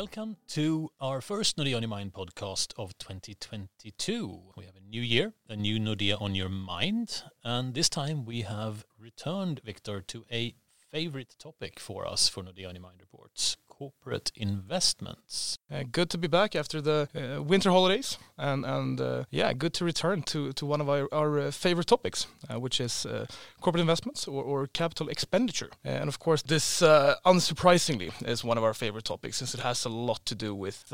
Welcome to our first Nordea on Your Mind podcast of 2022. We have a new year, a new Nordea on Your Mind, and this time we have returned, Victor, to a favorite topic for us for Nordea on Your Mind reports corporate investments. Uh, good to be back after the uh, winter holidays, and and uh, yeah, good to return to to one of our our uh, favorite topics, uh, which is uh, corporate investments or, or capital expenditure. and of course, this unsurprisingly is one of our favorite topics since it has a lot to do with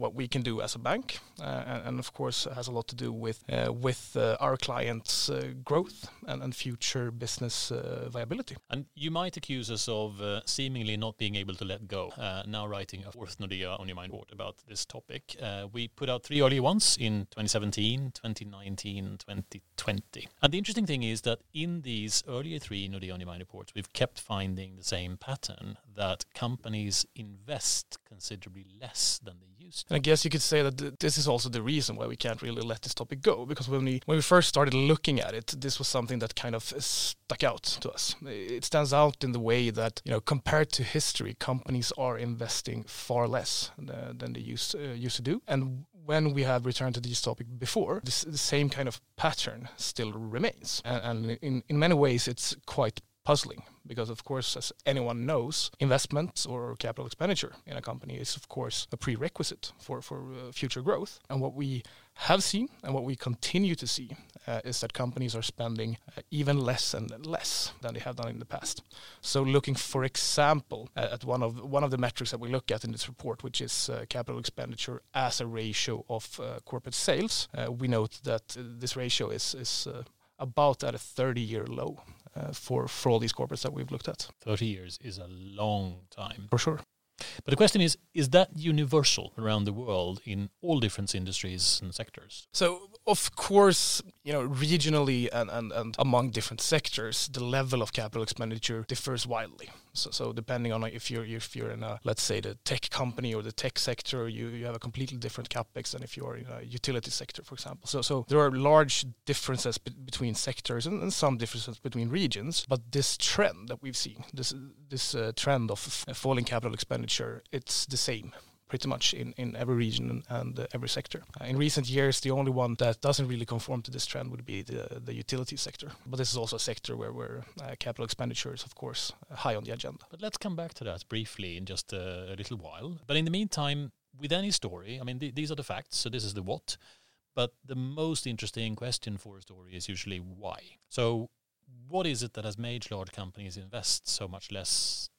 what we can do as a bank, and, and, of course has a lot to do with with our clients' growth and, and future business viability. And you might accuse us of seemingly not being able to let go uh, now writing a fourth Nordea on your mind report about this topic. Uh, we put out three early ones in 2017, 2019, 2020. And the interesting thing is that in these earlier three Nordea on your mind reports, we've kept finding the same pattern that companies invest considerably less than they used. And I guess you could say that this is also the reason why we can't really let this topic go because when we when we first started looking at it, this was something that kind of stuck out to us. It stands out in the way that you know compared to history, companies are are investing far less than they used uh, used to do. And when we have returned to this topic before, this, the same kind of pattern still remains. And, and in, in many ways, it's quite puzzling because of course as anyone knows investment or capital expenditure in a company is of course a prerequisite for for uh, future growth. And what we have seen and what we continue to see uh, is that companies are spending uh, even less and less than they have done in the past. So looking for example uh, at one of one of the metrics that we look at in this report which is uh, capital expenditure as a ratio of uh, corporate sales we note that this ratio is is about at a 30 year low. uh, Uh, for for all these corporates that we've looked at. 30 years is a long time. For sure. But the question is is that universal around the world in all different industries and sectors? So, of course, you know, regionally and, and, and among different sectors, the level of capital expenditure differs wildly. So, so depending on if you're if you're in a let's say the tech company or the tech sector, you, you have a completely different capex than if you are in a utility sector, for example. So so there are large differences be- between sectors and, and, some differences between regions. But this trend that we've seen, this this uh, trend of falling capital expenditure, it's the same pretty much in, in every region and uh, every sector. Uh, in recent years, the only one that doesn't really conform to this trend would be the, the utility sector. But this is also a sector where, where uh, capital expenditure is, of course, high on the agenda. But let's come back to that briefly in just a, a little while. But in the meantime, with any story, I mean, th- these are the facts, so this is the what. But the most interesting question for a story is usually why. So, what is it that has made large companies invest so much less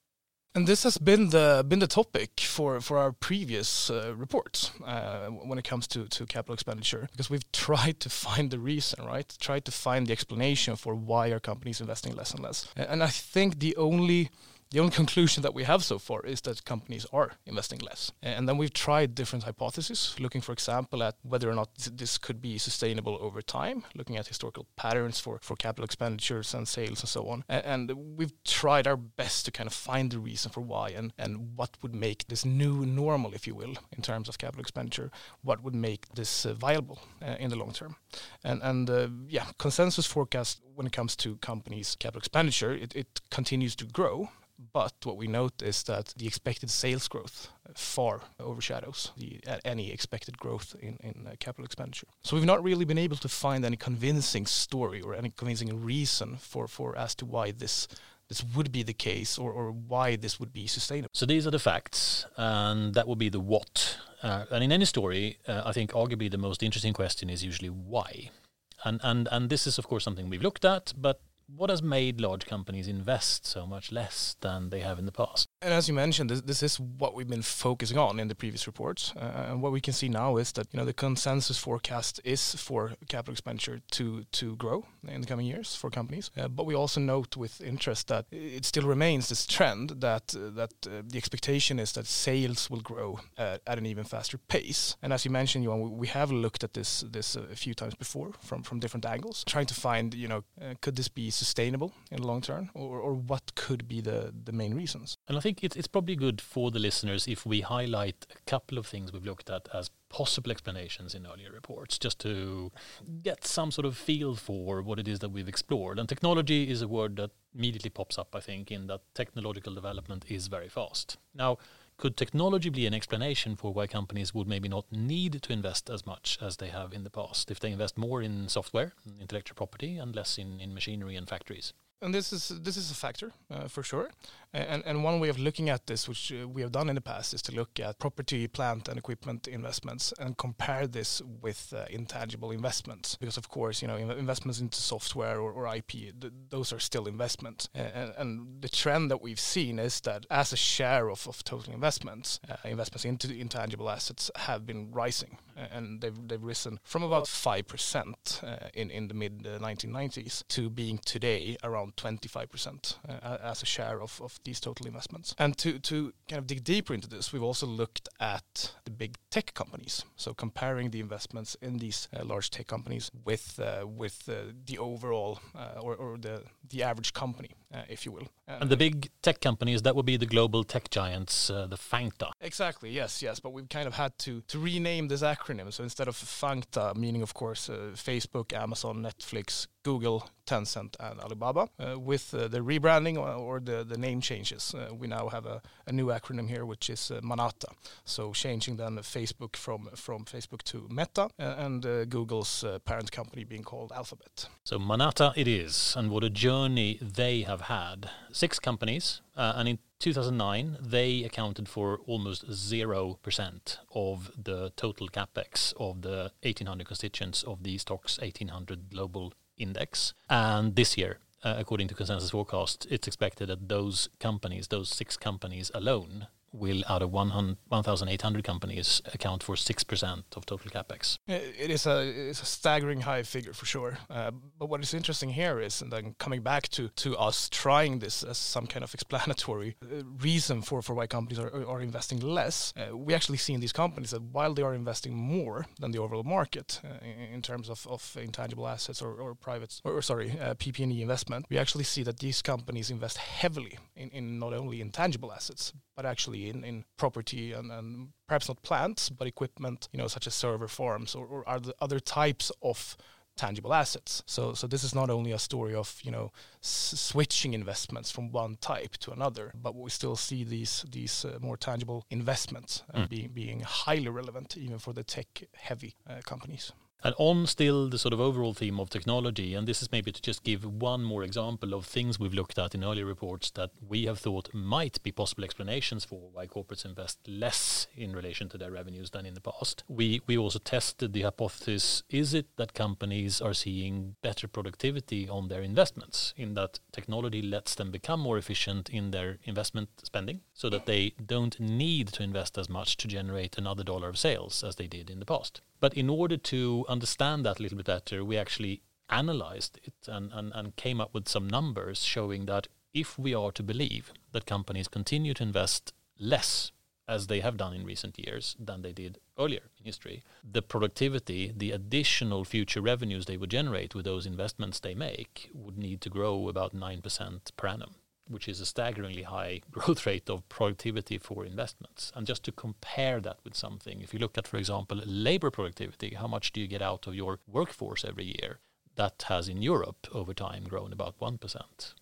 and this has been the been the topic for for our previous uh, reports uh, when it comes to to capital expenditure because we've tried to find the reason, right? Tried to find the explanation for why our companies investing less and less. And I think the only the only conclusion that we have so far is that companies are investing less. And then we've tried different hypotheses, looking, for example, at whether or not this could be sustainable over time, looking at historical patterns for, for capital expenditures and sales and so on. And, we've tried our best to kind of find the reason for why and, and what would make this new normal, if you will, in terms of capital expenditure, what would make this uh, viable uh, in the long term. And, and uh, yeah, consensus forecast when it comes to companies' capital expenditure, it, it continues to grow but what we note is that the expected sales growth far overshadows the, any expected growth in, in uh, capital expenditure. So we've not really been able to find any convincing story or any convincing reason for, for as to why this this would be the case or, or why this would be sustainable. So these are the facts, and that would be the what. Uh, and in any story, uh, I think arguably the most interesting question is usually why. And, and, and this is, of course, something we've looked at, but what has made large companies invest so much less than they have in the past? And as you mentioned, this, this is what we've been focusing on in the previous reports. Uh, and what we can see now is that you know the consensus forecast is for capital expenditure to to grow in the coming years for companies. Uh, but we also note with interest that it still remains this trend that uh, that uh, the expectation is that sales will grow at an even faster pace. And as you mentioned, Johan, we have looked at this this a few times before from from different angles, trying to find you know uh, could this be sustainable in the long term, or or what could be the the main reasons? And I think it's, it's probably good for the listeners if we highlight a couple of things we've looked at as possible explanations in earlier reports, just to get some sort of feel for what it is that we've explored. And technology is a word that immediately pops up, I think, in that technological development is very fast. Now, Could technology be an explanation for why companies would maybe not need to invest as much as they have in the past if they invest more in software, intellectual property, and less in, in machinery and factories? And this is this is a factor uh, for sure. And, and one way of looking at this, which uh, we have done in the past, is to look at property, plant, and equipment investments and compare this with uh, intangible investments. Because of course, you know, investments into software or, or IP, th- those are still investments. And, and, the trend that we've seen is that as a share of, of total investments, uh, investments into intangible assets have been rising, and they've they've risen from about five percent uh, in in the mid 1990s uh, to being today around 25 percent as a share of, of these total investments. And to, to kind of dig deeper into this, we've also looked at the big tech companies. So comparing the investments in these uh, large tech companies with uh, with uh, the overall uh, or, or the the average company, uh, Uh, if you will. Uh, and the big tech companies that would be the global tech giants, uh, the FANGTA. Exactly. Yes. Yes. But we've kind of had to to rename this acronym. So instead of FANGTA, meaning of course uh, Facebook, Amazon, Netflix, Google, Tencent, and Alibaba. Uh, with uh, the rebranding or, the, the name changes, uh, we now have a, a, new acronym here, which is Manata. So changing then Facebook from from Facebook to Meta, and Google's parent company being called Alphabet. So Manata it is, and what a journey they have had. Six companies, uh, and in 2009 they accounted for almost 0% of the total capex of the 1800 constituents of the STOXX 1800 global index. And this year, uh, according to consensus forecast, it's expected that those companies, those six companies alone, will, out of 1,800 companies, account for 6% of total capex. It is a, it's a staggering high figure for sure. Uh, but what is interesting here is, and then coming back to, to us trying this as some kind of explanatory uh, reason for, for why companies are, are investing less, uh, we actually see in these companies that while they are investing more than the overall market uh, in, terms of, of intangible assets or, or private, or, or sorry, uh, PP&E investment, we actually see that these companies invest heavily in, in not only intangible assets, but actually in, in property and, and perhaps not plants, but equipment, you know, such as server farms or, or other types of tangible assets. So, so this is not only a story of you know s- switching investments from one type to another, but we still see these these uh, more tangible investments uh, mm. being being highly relevant even for the tech heavy uh, companies. And on still the sort of overall theme of technology, and this is maybe to just give one more example of things we've looked at in earlier reports that we have thought might be possible explanations for why corporates invest less in relation to their revenues than in the past. We we also tested the hypothesis: is it that companies are seeing better productivity on their investments, in that technology lets them become more efficient in their investment spending, so that they don't need to invest as much to generate another dollar of sales as they did in the past. But in order to understand that a little bit better, we actually analyzed it and, and, and came up with some numbers showing that if we are to believe that companies continue to invest less as they have done in recent years than they did earlier in history, the productivity, the additional future revenues they would generate with those investments they make would need to grow about 9% per annum which is a staggeringly high growth rate of productivity for investments. And just to compare that with something, if you look at, for example, labor productivity, how much do you get out of your workforce every year? That has in Europe over time grown about 1%.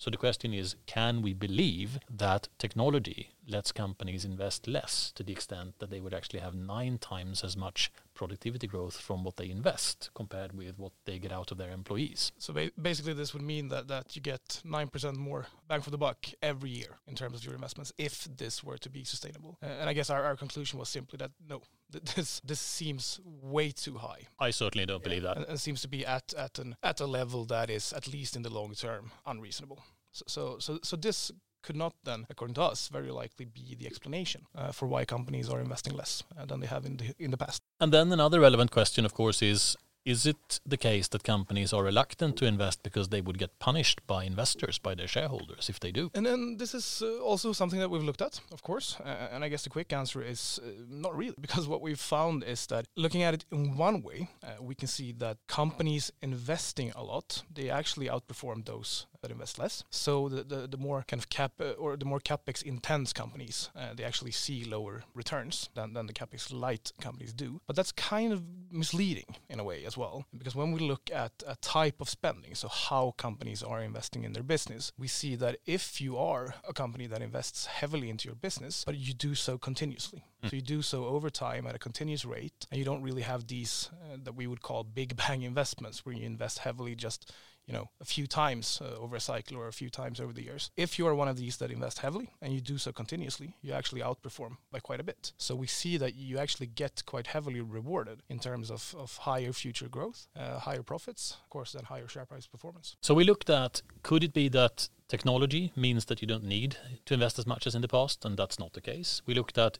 So the question is can we believe that technology lets companies invest less to the extent that they would actually have nine times as much productivity growth from what they invest compared with what they get out of their employees? So ba- basically, this would mean that, that you get 9% more bang for the buck every year in terms of your investments if this were to be sustainable. Uh, and I guess our, our conclusion was simply that no, this this seems way too high. I certainly don't yeah. believe that. And, and seems to be at at an at a level that is at least in the long term unreasonable. So so so, so this could not then, according to us, very likely be the explanation uh, for why companies are investing less uh, than they have in the in the past. And then another relevant question, of course, is is it the case that companies are reluctant to invest because they would get punished by investors, by their shareholders, if they do? And then this is uh, also something that we've looked at, of course. Uh, and I guess the quick answer is uh, not really, because what we've found is that looking at it in one way, uh, we can see that companies investing a lot, they actually outperform those that invest less. So the, the, the more kind of cap uh, or the more capex intense companies, uh, they actually see lower returns than, than the capex light companies do. But that's kind of misleading in a way as well, because when we look at a type of spending, so how companies are investing in their business, we see that if you are a company that invests heavily into your business, but you do so continuously, mm. so you do so over time at a continuous rate, and you don't really have these uh, that we would call big bang investments where you invest heavily just you know a few times uh, over a cycle or a few times over the years. If you are one of these that invest heavily and you do so continuously, you actually outperform by quite a bit. So we see that you actually get quite heavily rewarded in terms of, of higher future growth, uh, higher profits, of course, then higher share price performance. So we looked at could it be that technology means that you don't need to invest as much as in the past, and that's not the case. We looked at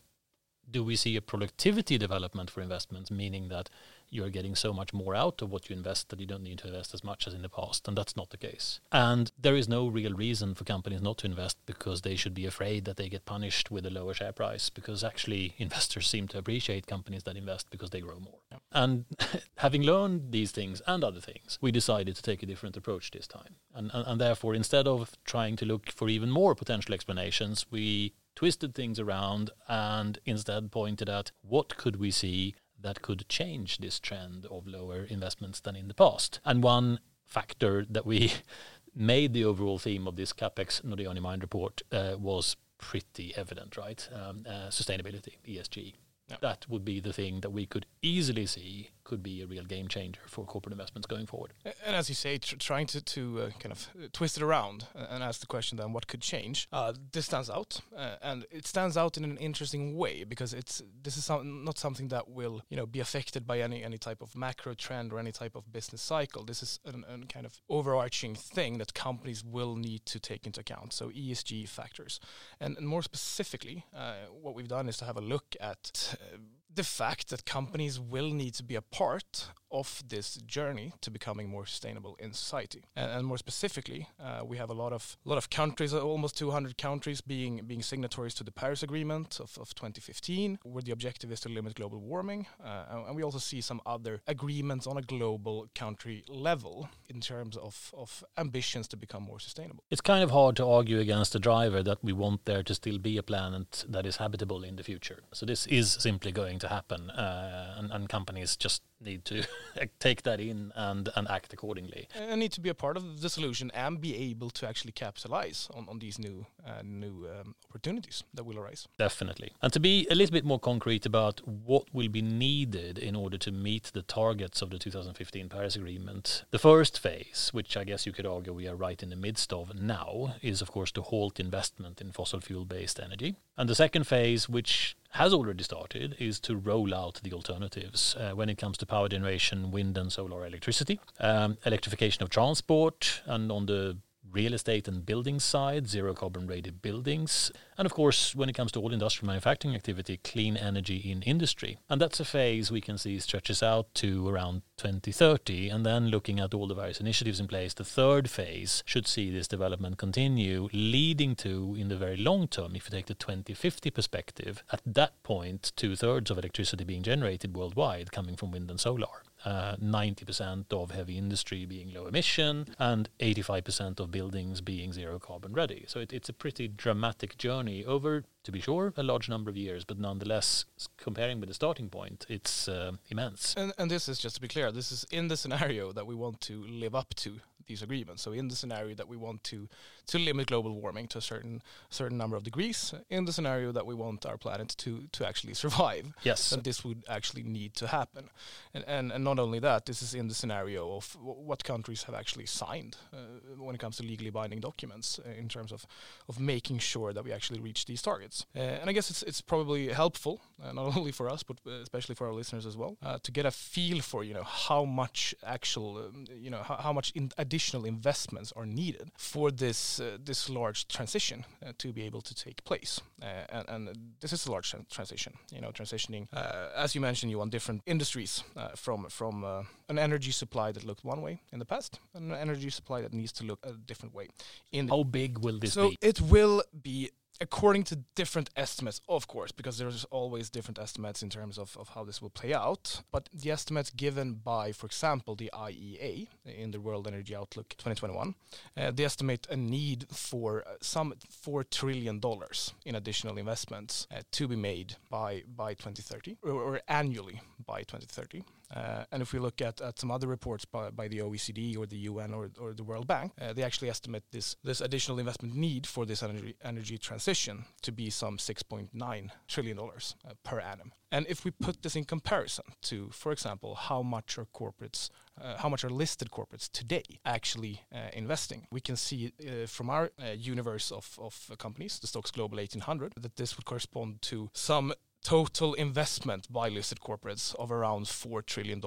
do we see a productivity development for investments, meaning that you're getting so much more out of what you invest that you don't need to invest as much as in the past. And that's not the case. And there is no real reason for companies not to invest because they should be afraid that they get punished with a lower share price because actually investors seem to appreciate companies that invest because they grow more. Yeah. And having learned these things and other things, we decided to take a different approach this time. And, and, and therefore, instead of trying to look for even more potential explanations, we twisted things around and instead pointed at what could we see that could change this trend of lower investments than in the past. And one factor that we made the overall theme of this capex Nordea on Mind report uh, was pretty evident, right? Um, uh, sustainability, ESG. Yeah. That would be the thing that we could easily see could be a real game changer for corporate investments going forward. And as you say, tr- trying to, to uh, kind of uh, twist it around and ask the question then what could change, uh, this stands out, uh, and it stands out in an interesting way because it's this is some, not something that will you know be affected by any any type of macro trend or any type of business cycle. This is a kind of overarching thing that companies will need to take into account. So ESG factors, and, and more specifically, uh, what we've done is to have a look at uh, the fact that companies will need to be a part of this journey to becoming more sustainable in society. And, and more specifically, uh, we have a lot of lot of countries, almost 200 countries, being being signatories to the Paris Agreement of, of 2015, where the objective is to limit global warming. Uh, and we also see some other agreements on a global country level in terms of, of ambitions to become more sustainable. It's kind of hard to argue against the driver that we want there to still be a planet that is habitable in the future. So this is simply going to happen, uh, and, and companies just need to take that in and, and act accordingly. And need to be a part of the solution and be able to actually capitalize on, on these new uh, new um, opportunities that will arise. Definitely. And to be a little bit more concrete about what will be needed in order to meet the targets of the 2015 Paris Agreement, the first phase, which I guess you could argue we are right in the midst of now, is of course to halt investment in fossil fuel based energy. And the second phase, which has already started is to roll out the alternatives uh, when it comes to power generation, wind and solar electricity, um, electrification of transport, and on the real estate and building side, zero carbon rated buildings, and of course, when it comes to all industrial manufacturing activity, clean energy in industry. And that's a phase we can see stretches out to around 2030. And then looking at all the various initiatives in place, the third phase should see this development continue, leading to, in the very long term, if you take the 2050 perspective, at that point, two thirds of electricity being generated worldwide coming from wind and solar uh, 90% of heavy industry being low emission and 85% of buildings being zero carbon ready. So it, it's a pretty dramatic journey over, to be sure, a large number of years, but nonetheless, comparing with the starting point, it's uh, immense. And, and this is just to be clear, this is in the scenario that we want to live up to these agreements. So in the scenario that we want to to limit global warming to a certain certain number of degrees, in the scenario that we want our planet to to actually survive, yes, then this would actually need to happen. And and, and not only that, this is in the scenario of what countries have actually signed uh, when it comes to legally binding documents uh, in terms of of making sure that we actually reach these targets. Uh, and I guess it's it's probably helpful uh, not only for us but uh, especially for our listeners as well uh, to get a feel for you know how much actual um, you know how, how much in addition additional investments are needed for this uh, this large transition uh, to be able to take place. Uh, and, and, this is a large transition. You know, transitioning, uh, as you mentioned, you want different industries uh, from from an energy supply that looked one way in the past, and an energy supply that needs to look a different way. In how big will this so be? it will be according to different estimates, of course, because there's always different estimates in terms of, of how this will play out. But the estimates given by, for example, the IEA in the World Energy Outlook 2021, uh, they estimate a need for uh, some $4 trillion in additional investments uh, to be made by, by 2030 or, or annually by 2030. Uh, and if we look at, at some other reports by, by the OECD or the UN or, or the World Bank, uh, they actually estimate this, this additional investment need for this energy, energy transition to be some $6.9 trillion uh, per annum. And if we put this in comparison to, for example, how much are corporates, uh, how much are listed corporates today actually uh, investing, we can see uh, from our universe of, of companies, the STOXX Global 1800, that this would correspond to some total investment by listed corporates of around $4 trillion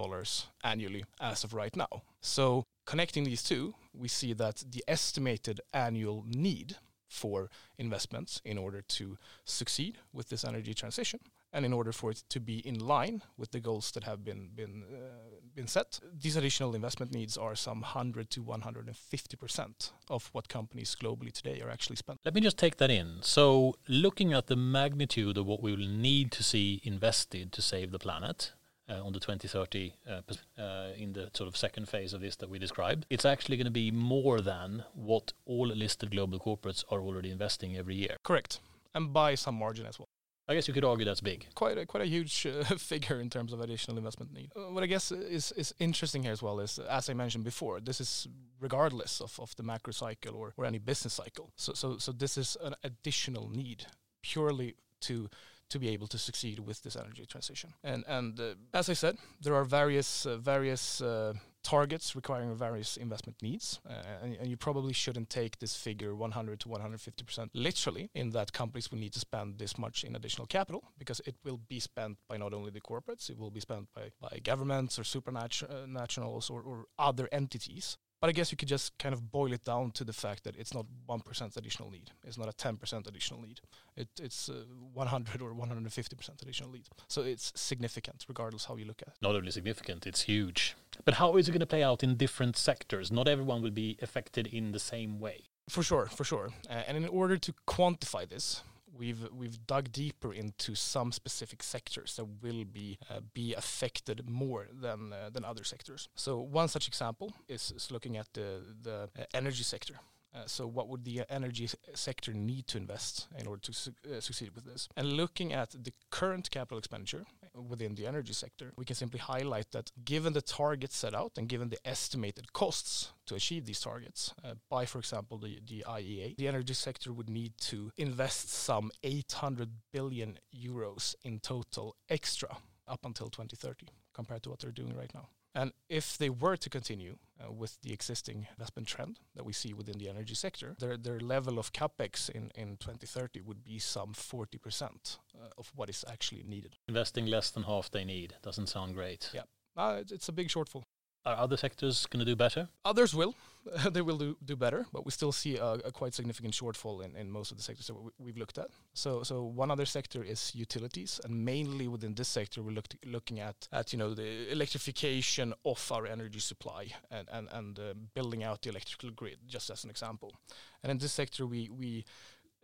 annually as of right now. So, connecting these two, we see that the estimated annual need for investments in order to succeed with this energy transition and in order for it to be in line with the goals that have been been uh, been set, these additional investment needs are some 100 to 150 percent of what companies globally today are actually spending. Let me just take that in. So, looking at the magnitude of what we will need to see invested to save the planet. Uh, on the 2030 uh, uh, in the sort of second phase of this that we described, it's actually going to be more than what all listed global corporates are already investing every year. Correct, and by some margin as well. I guess you could argue that's big. Quite a, quite a huge uh, figure in terms of additional investment need. Uh, what I guess is, is interesting here as well is, as I mentioned before, this is regardless of, of the macro cycle or, or any business cycle. So, so, so this is an additional need purely to to be able to succeed with this energy transition. And and uh, as I said, there are various uh, various uh, targets requiring various investment needs, uh, and, and, you probably shouldn't take this figure 100 to 150 percent literally. In that companies will need to spend this much in additional capital because it will be spent by not only the corporates, it will be spent by by governments or supranationals or, or other entities. But I guess you could just kind of boil it down to the fact that it's not 1% additional need. It's not a 10% additional need. It, it's uh, 100 or 150% additional need. So it's significant, regardless how you look at it. Not only significant, it's huge. But how is it going to play out in different sectors? Not everyone will be affected in the same way. For sure, for sure. Uh, and in order to quantify this, we've we've dug deeper into some specific sectors that will be uh, be affected more than uh, than other sectors. So one such example is, is looking at the the uh, energy sector. Uh, so, what would the energy sector need to invest in order to su uh, succeed with this? And looking at the current capital expenditure within the energy sector, we can simply highlight that given the targets set out and given the estimated costs to achieve these targets uh, by, for example, the, the IEA, the energy sector would need to invest some 800 billion euros in total extra up until 2030 compared to what they're doing right now. And if they were to continue uh, with the existing investment trend that we see within the energy sector, their, their level of capex in, in 2030 would be some 40% uh, of what is actually needed. Investing less than half they need doesn't sound great. Yeah, uh, it's, it's a big shortfall. Are other sectors going to do better? Others will. they will do, do better, but we still see a, a quite significant shortfall in, in most of the sectors that we, have looked at. So, so one other sector is utilities, and mainly within this sector, we're look looking at, at you know the electrification of our energy supply and and, and uh, building out the electrical grid, just as an example. And in this sector, we we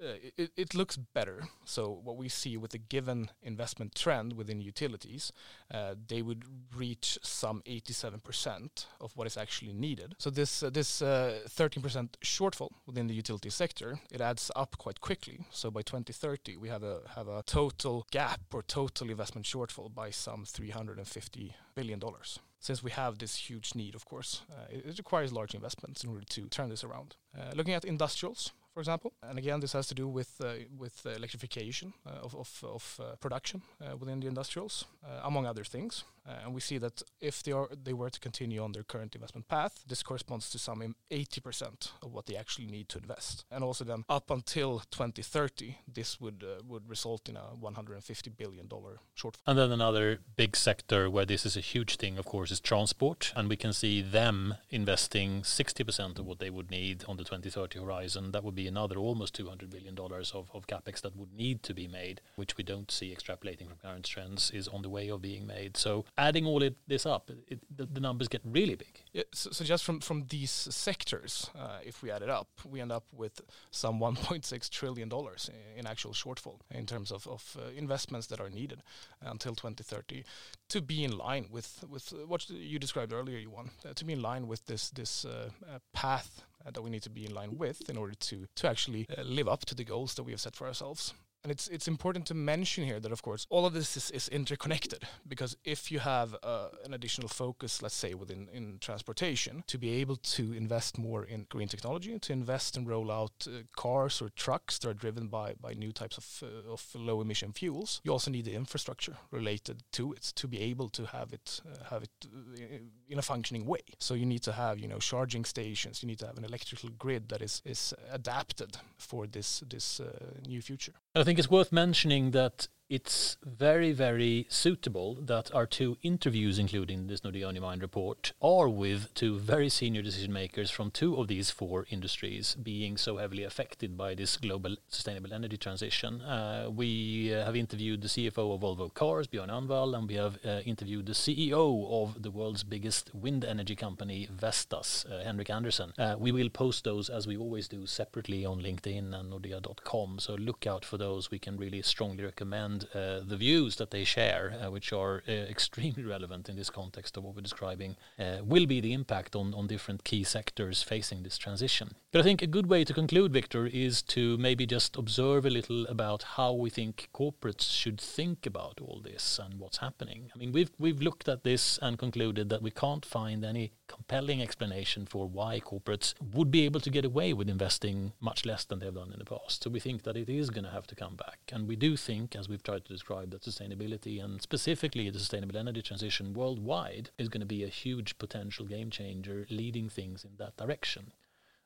uh, it, it looks better. So what we see with the given investment trend within utilities, uh, they would reach some 87% of what is actually needed. So this uh, this 13% shortfall within the utility sector, it adds up quite quickly. So by 2030, we have a have a total gap or total investment shortfall by some 350 billion dollars since we have this huge need, of course, uh, it, it, requires large investments in order to turn this around. Uh, looking at industrials, for example. And again, this has to do with uh, with electrification uh, of of, of uh, production within the industrials, among other things. Uh, and we see that if they are they were to continue on their current investment path, this corresponds to some 80% of what they actually need to invest. And also then up until 2030, this would uh, would result in a 150 billion dollar shortfall. And then another big sector where this is a huge thing, of course, is transport, and we can see them investing 60% of what they would need on the 2030 horizon. That would be another almost $200 billion of, of capex that would need to be made, which we don't see extrapolating from current trends, is on the way of being made. So adding all it, this up, it, the, the, numbers get really big. Yeah, so, so, just from, from these sectors, uh, if we add it up, we end up with some 1.6 trillion dollars in, actual shortfall in terms of, of uh, investments that are needed until 2030 to be in line with, with what you described earlier, Johan, uh, to be in line with this this uh, uh, path that we need to be in line with in order to to actually live up to the goals that we have set for ourselves. And it's it's important to mention here that of course all of this is, is interconnected because if you have uh, an additional focus, let's say within in transportation, to be able to invest more in green technology, to invest and roll out uh, cars or trucks that are driven by by new types of uh, of low emission fuels, you also need the infrastructure related to it to be able to have it uh, have it uh, in a functioning way. So you need to have you know charging stations, you need to have an electrical grid that is is adapted for this this uh, new future. I think it's worth mentioning that it's very, very suitable that our two interviews, including this Nordea On Your Mind report, are with two very senior decision makers from two of these four industries being so heavily affected by this global sustainable energy transition. Uh, we uh, have interviewed the CFO of Volvo Cars, Björn Annwall, and we have uh, interviewed the CEO of the world's biggest wind energy company, Vestas, uh, Henrik Andersen. Uh, we will post those, as we always do, separately on LinkedIn and Nordea.com. So look out for those. We can really strongly recommend uh, the views that they share, uh, which are uh, extremely relevant in this context of what we're describing, will be the impact on, on different key sectors facing this transition. But I think a good way to conclude, Victor, is to maybe just observe a little about how we think corporates should think about all this and what's happening. I mean, we've we've looked at this and concluded that we can't find any compelling explanation for why corporates would be able to get away with investing much less than they've done in the past. So we think that it is going to have to come back, and we do think, as we've tried to describe that sustainability and specifically the sustainable energy transition worldwide is going to be a huge potential game changer leading things in that direction.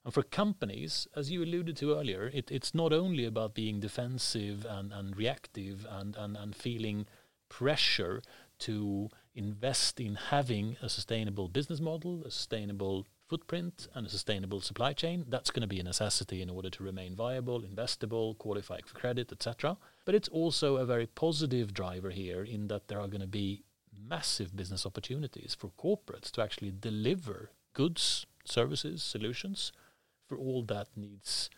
And for companies, as you alluded to earlier, it, it's not only about being defensive and, and reactive and, and, and feeling pressure to invest in having a sustainable business model, a sustainable footprint and a sustainable supply chain. That's going to be a necessity in order to remain viable, investable, qualify for credit, etc. But it's also a very positive driver here in that there are going to be massive business opportunities for corporates to actually deliver goods, services, solutions for all that needs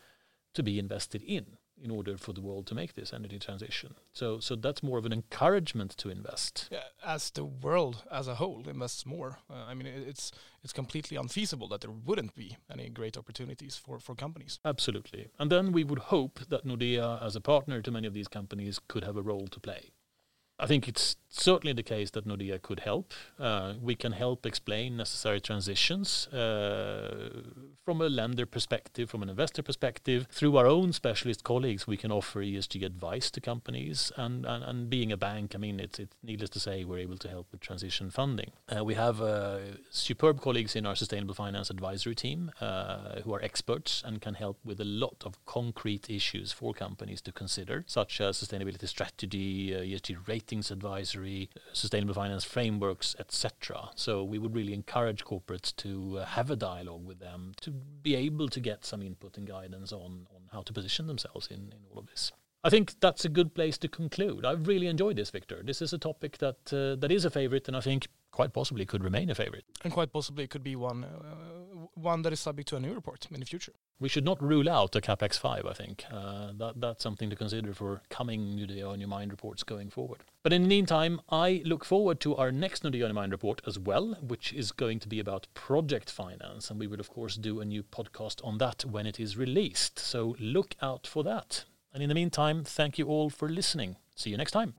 to be invested in in order for the world to make this energy transition. So, so that's more of an encouragement to invest. Yeah, as the world as a whole invests more, uh, I mean, it's it's completely unfeasible that there wouldn't be any great opportunities for for companies. Absolutely, and then we would hope that Nordea, as a partner to many of these companies, could have a role to play. I think it's certainly the case that Nordea could help. Uh, we can help explain necessary transitions uh, from a lender perspective, from an investor perspective. Through our own specialist colleagues, we can offer ESG advice to companies. And, and, and being a bank, I mean, it's, it's needless to say, we're able to help with transition funding. Uh, we have uh, superb colleagues in our sustainable finance advisory team uh, who are experts and can help with a lot of concrete issues for companies to consider, such as sustainability strategy, uh, ESG rating ratings advisory, sustainable finance frameworks, etc. So we would really encourage corporates to uh, have a dialogue with them to be able to get some input and guidance on, on how to position themselves in, in all of this. I think that's a good place to conclude. I've really enjoyed this, Victor. This is a topic that uh, that is a favorite, and I think quite possibly could remain a favorite. And quite possibly it could be one uh, one that is subject to a new report in the future we should not rule out a capex five. I think uh, that that's something to consider for coming Nordea on your mind reports going forward. But in the meantime, I look forward to our next Nordea on your mind report as well, which is going to be about project finance, and we will of course do a new podcast on that when it is released. So look out for that. And in the meantime, thank you all for listening. See you next time.